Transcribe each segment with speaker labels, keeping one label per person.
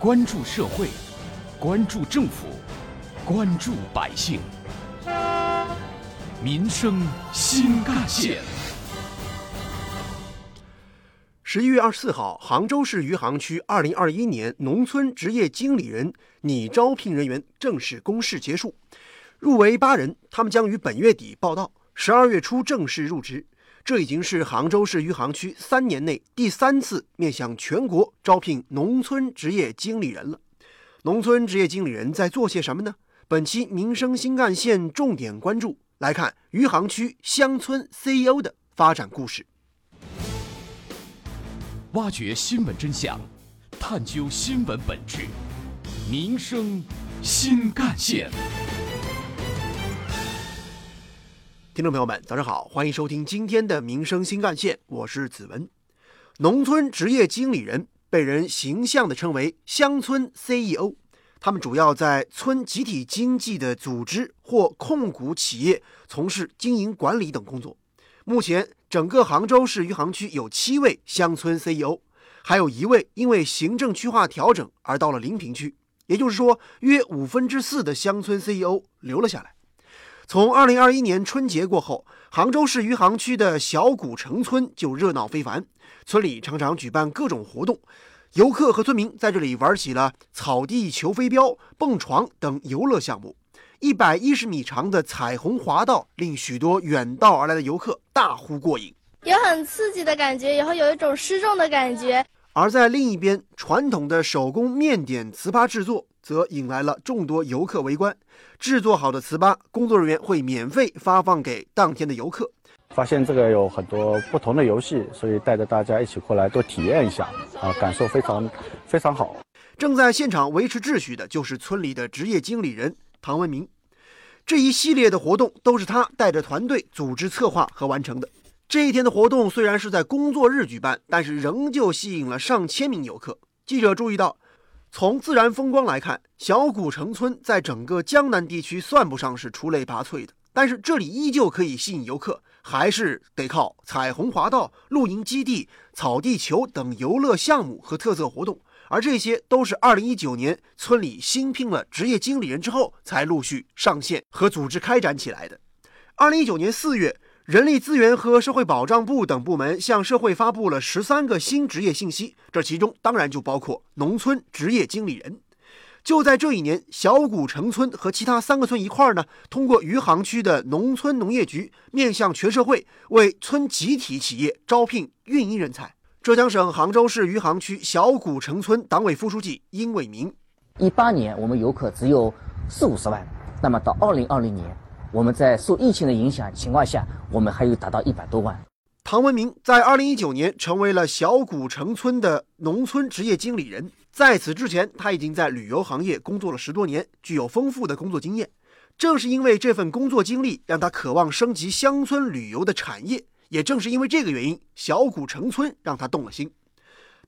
Speaker 1: 关注社会，关注政府，关注百姓，民生新干线。
Speaker 2: 十一月二十四号，杭州市余杭区二零二一年农村职业经理人拟招聘人员正式公示结束，入围八人，他们将于本月底报到，十二月初正式入职。这已经是杭州市余杭区三年内第三次面向全国招聘农村职业经理人了。农村职业经理人在做些什么呢？本期民生新干线重点关注，来看余杭区乡村 CEO 的发展故事。
Speaker 1: 挖掘新闻真相，探究新闻本质，民生新干线。
Speaker 2: 听众朋友们，早上好，欢迎收听今天的民生新干线，我是子文。农村职业经理人被人形象地称为乡村 CEO，他们主要在村集体经济的组织或控股企业从事经营管理等工作。目前，整个杭州市余杭区有七位乡村 CEO，还有一位因为行政区划调整而到了临平区，也就是说，约五分之四的乡村 CEO 留了下来。从二零二一年春节过后，杭州市余杭区的小古城村就热闹非凡，村里常常举办各种活动，游客和村民在这里玩起了草地球飞镖、蹦床等游乐项目。一百一十米长的彩虹滑道令许多远道而来的游客大呼过瘾，
Speaker 3: 有很刺激的感觉，然后有一种失重的感觉。
Speaker 2: 而在另一边，传统的手工面点糍粑制作则引来了众多游客围观。制作好的糍粑，工作人员会免费发放给当天的游客。
Speaker 4: 发现这个有很多不同的游戏，所以带着大家一起过来多体验一下啊，感受非常非常好。
Speaker 2: 正在现场维持秩序的就是村里的职业经理人。唐文明，这一系列的活动都是他带着团队组织策划和完成的。这一天的活动虽然是在工作日举办，但是仍旧吸引了上千名游客。记者注意到，从自然风光来看，小古城村在整个江南地区算不上是出类拔萃的，但是这里依旧可以吸引游客，还是得靠彩虹滑道、露营基地、草地球等游乐项目和特色活动。而这些都是二零一九年村里新聘了职业经理人之后才陆续上线和组织开展起来的。二零一九年四月，人力资源和社会保障部等部门向社会发布了十三个新职业信息，这其中当然就包括农村职业经理人。就在这一年，小古城村和其他三个村一块儿呢，通过余杭区的农村农业局，面向全社会为村集体企业招聘运营人才。浙江省杭州市余杭区小古城村党委副书记殷伟明：
Speaker 5: 一八年我们游客只有四五十万，那么到二零二零年，我们在受疫情的影响情况下，我们还有达到一百多万。
Speaker 2: 唐文明在二零一九年成为了小古城村的农村职业经理人，在此之前，他已经在旅游行业工作了十多年，具有丰富的工作经验。正是因为这份工作经历，让他渴望升级乡村旅游的产业。也正是因为这个原因，小古城村让他动了心。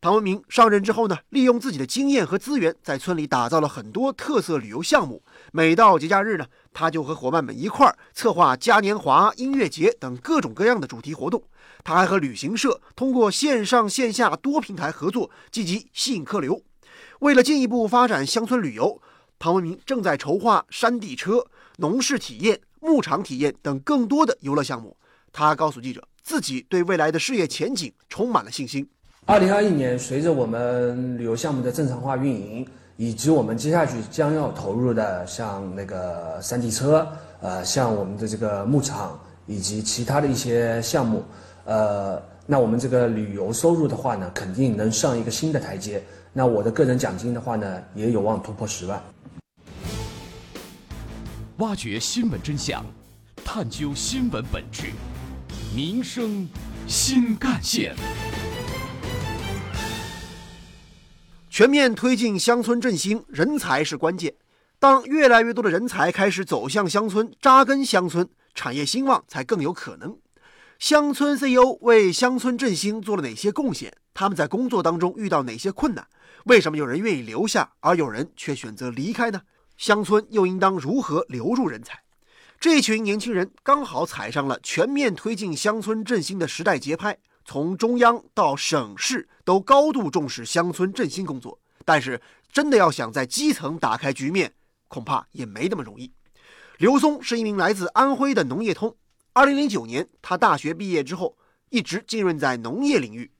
Speaker 2: 唐文明上任之后呢，利用自己的经验和资源，在村里打造了很多特色旅游项目。每到节假日呢，他就和伙伴们一块儿策划嘉年华、音乐节等各种各样的主题活动。他还和旅行社通过线上线下多平台合作，积极吸引客流。为了进一步发展乡村旅游，唐文明正在筹划山地车、农事体验、牧场体验等更多的游乐项目。他告诉记者，自己对未来的事业前景充满了信心。
Speaker 6: 二零二一年，随着我们旅游项目的正常化运营，以及我们接下去将要投入的像那个山地车，呃，像我们的这个牧场以及其他的一些项目，呃，那我们这个旅游收入的话呢，肯定能上一个新的台阶。那我的个人奖金的话呢，也有望突破十万。
Speaker 1: 挖掘新闻真相，探究新闻本质。民生新干线，
Speaker 2: 全面推进乡村振兴，人才是关键。当越来越多的人才开始走向乡村、扎根乡村，产业兴旺才更有可能。乡村 CEO 为乡村振兴做了哪些贡献？他们在工作当中遇到哪些困难？为什么有人愿意留下，而有人却选择离开呢？乡村又应当如何留住人才？这群年轻人刚好踩上了全面推进乡村振兴的时代节拍，从中央到省市都高度重视乡村振兴工作。但是真的要想在基层打开局面，恐怕也没那么容易。刘松是一名来自安徽的农业通。2009年，他大学毕业之后，一直浸润在农业领域，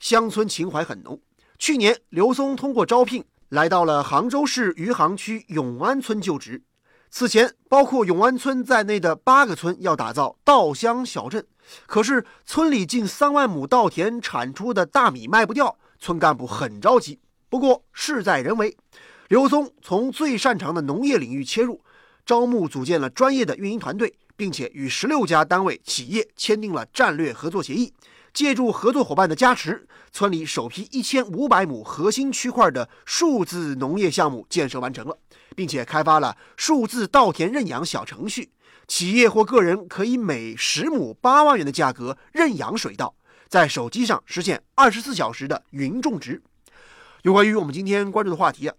Speaker 2: 乡村情怀很浓。去年，刘松通过招聘来到了杭州市余杭区永安村就职。此前，包括永安村在内的八个村要打造稻香小镇，可是村里近三万亩稻田产出的大米卖不掉，村干部很着急。不过事在人为，刘松从最擅长的农业领域切入，招募组建了专业的运营团队，并且与十六家单位企业签订了战略合作协议。借助合作伙伴的加持，村里首批一千五百亩核心区块的数字农业项目建设完成了，并且开发了数字稻田认养小程序，企业或个人可以每十亩八万元的价格认养水稻，在手机上实现二十四小时的云种植。有关于我们今天关注的话题啊，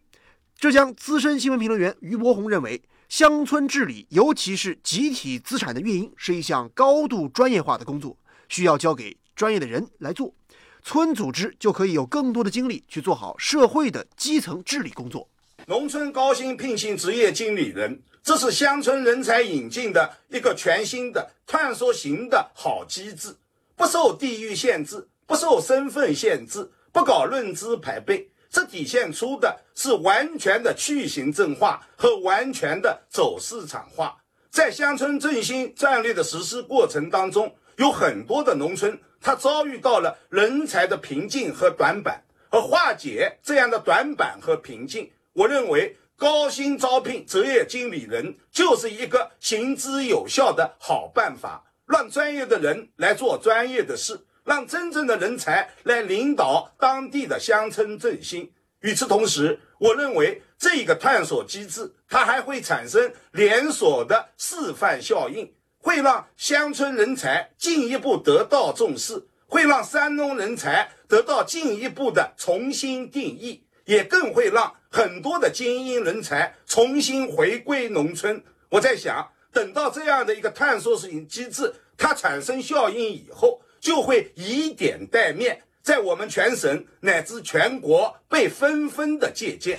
Speaker 2: 浙江资深新闻评论员于博宏认为，乡村治理，尤其是集体资产的运营，是一项高度专业化的工作，需要交给专业的人来做，村组织就可以有更多的精力去做好社会的基层治理工作。
Speaker 7: 农村高薪聘请职业经理人，这是乡村人才引进的一个全新的探索型的好机制，不受地域限制，不受身份限制，不搞论资排辈。这体现出的是完全的去行政化和完全的走市场化。在乡村振兴战略的实施过程当中，有很多的农村，它遭遇到了人才的瓶颈和短板，而化解这样的短板和瓶颈，我认为高薪招聘职业经理人就是一个行之有效的好办法，让专业的人来做专业的事。让真正的人才来领导当地的乡村振兴。与此同时，我认为这个探索机制，它还会产生连锁的示范效应，会让乡村人才进一步得到重视，会让山东人才得到进一步的重新定义，也更会让很多的精英人才重新回归农村。我在想，等到这样的一个探索性机制它产生效应以后。就会以点带面，在我们全省乃至全国被纷纷的借鉴。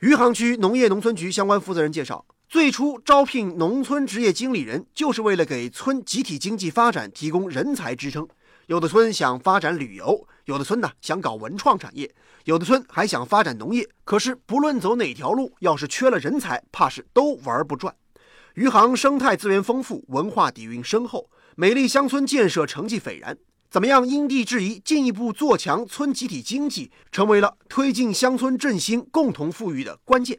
Speaker 2: 余杭区农业农村局相关负责人介绍，最初招聘农村职业经理人，就是为了给村集体经济发展提供人才支撑。有的村想发展旅游，有的村呢想搞文创产业，有的村还想发展农业。可是不论走哪条路，要是缺了人才，怕是都玩不转。余杭生态资源丰富，文化底蕴深厚。美丽乡村建设成绩斐然，怎么样因地制宜，进一步做强村集体经济，成为了推进乡村振兴、共同富裕的关键。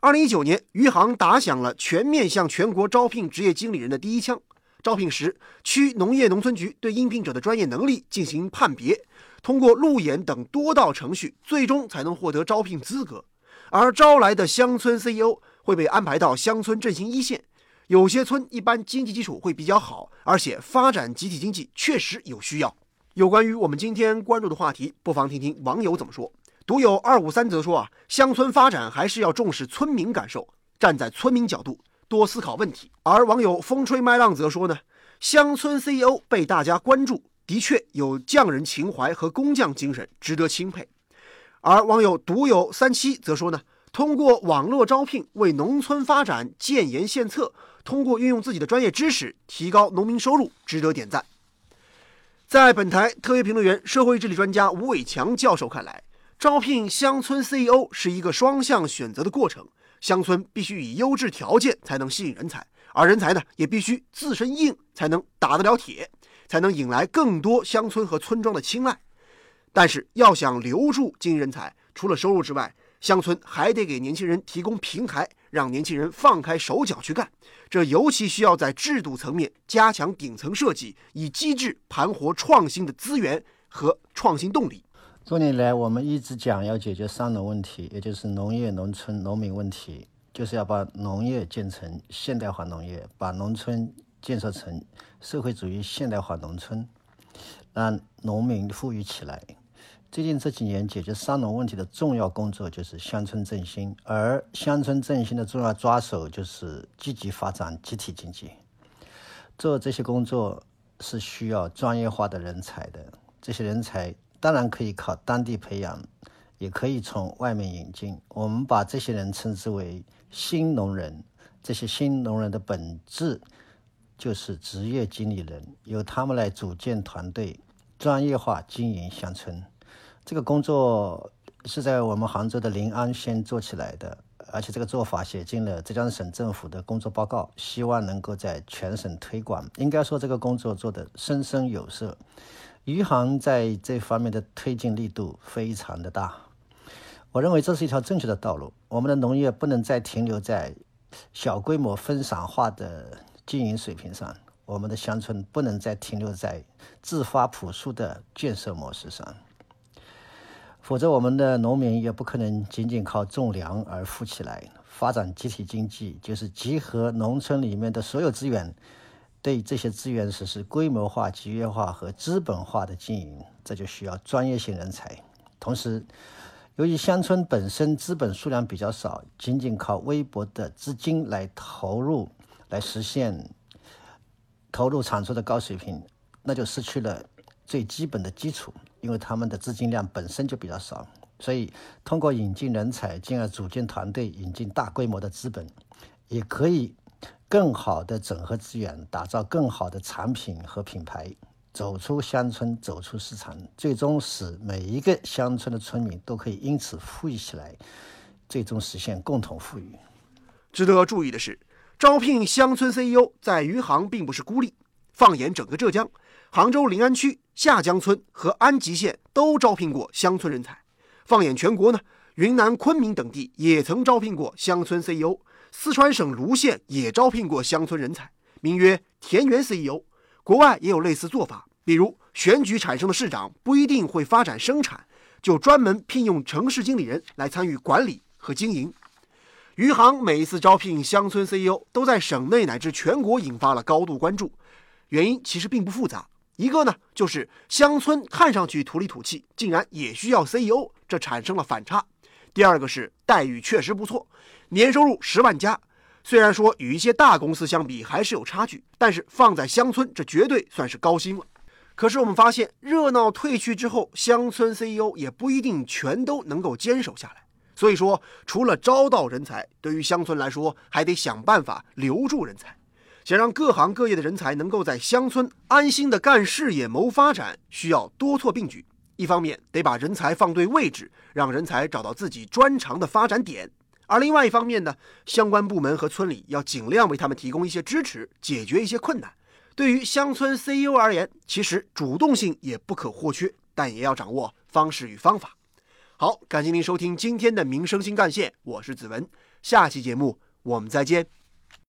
Speaker 2: 二零一九年，余杭打响了全面向全国招聘职业经理人的第一枪。招聘时，区农业农村局对应聘者的专业能力进行判别，通过路演等多道程序，最终才能获得招聘资格。而招来的乡村 CEO 会被安排到乡村振兴一线。有些村一般经济基础会比较好，而且发展集体经济确实有需要。有关于我们今天关注的话题，不妨听听网友怎么说。独有二五三则说啊，乡村发展还是要重视村民感受，站在村民角度多思考问题。而网友风吹麦浪则说呢，乡村 CEO 被大家关注，的确有匠人情怀和工匠精神，值得钦佩。而网友独有三七则说呢，通过网络招聘为农村发展建言献策。通过运用自己的专业知识提高农民收入，值得点赞。在本台特约评论员、社会治理专家吴伟强教授看来，招聘乡村 CEO 是一个双向选择的过程。乡村必须以优质条件才能吸引人才，而人才呢，也必须自身硬才能打得了铁，才能引来更多乡村和村庄的青睐。但是，要想留住精英人才，除了收入之外，乡村还得给年轻人提供平台。让年轻人放开手脚去干，这尤其需要在制度层面加强顶层设计，以机制盘活创新的资源和创新动力。
Speaker 8: 多年来，我们一直讲要解决三农问题，也就是农业、农村、农民问题，就是要把农业建成现代化农业，把农村建设成社会主义现代化农村，让农民富裕起来。最近这几年，解决三农问题的重要工作就是乡村振兴，而乡村振兴的重要抓手就是积极发展集体经济。做这些工作是需要专业化的人才的，这些人才当然可以靠当地培养，也可以从外面引进。我们把这些人称之为新农人。这些新农人的本质就是职业经理人，由他们来组建团队，专业化经营乡村。这个工作是在我们杭州的临安先做起来的，而且这个做法写进了浙江省政府的工作报告，希望能够在全省推广。应该说，这个工作做得声声有色。余杭在这方面的推进力度非常的大，我认为这是一条正确的道路。我们的农业不能再停留在小规模分散化的经营水平上，我们的乡村不能再停留在自发朴素的建设模式上，否则我们的农民也不可能仅仅靠种粮而富起来。发展集体经济就是集合农村里面的所有资源。对这些资源实施规模化、集约化和资本化的经营，这就需要专业性人才。同时，由于乡村本身资本数量比较少，仅仅靠微薄的资金来投入，来实现投入产出的高水平，那就失去了最基本的基础，因为他们的资金量本身就比较少。所以，通过引进人才，进而组建团队，引进大规模的资本，也可以。更好的整合资源，打造更好的产品和品牌，走出乡村，走出市场，最终使每一个乡村的村民都可以因此富裕起来，最终实现共同富裕。
Speaker 2: 值得注意的是，招聘乡村 CEO 在余杭并不是孤立。放眼整个浙江，杭州临安区、下江村和安吉县都招聘过乡村人才。放眼全国呢，云南昆明等地也曾招聘过乡村 CEO。四川省泸县也招聘过乡村人才，名曰“田园 CEO”。国外也有类似做法，比如选举产生的市长不一定会发展生产，就专门聘用城市经理人来参与管理和经营。余杭每一次招聘乡村 CEO，都在省内乃至全国引发了高度关注。原因其实并不复杂，一个呢就是乡村看上去土里土气，竟然也需要 CEO，这产生了反差；第二个是待遇确实不错。年收入十万加，虽然说与一些大公司相比还是有差距，但是放在乡村，这绝对算是高薪了。可是我们发现，热闹退去之后，乡村 CEO 也不一定全都能够坚守下来。所以说，除了招到人才，对于乡村来说，还得想办法留住人才。想让各行各业的人才能够在乡村安心的干事业、谋发展，需要多措并举。一方面得把人才放对位置，让人才找到自己专长的发展点。而另外一方面呢，相关部门和村里要尽量为他们提供一些支持，解决一些困难。对于乡村 CEO 而言，其实主动性也不可或缺，但也要掌握方式与方法。好，感谢您收听今天的民生新干线，我是子文，下期节目我们再见。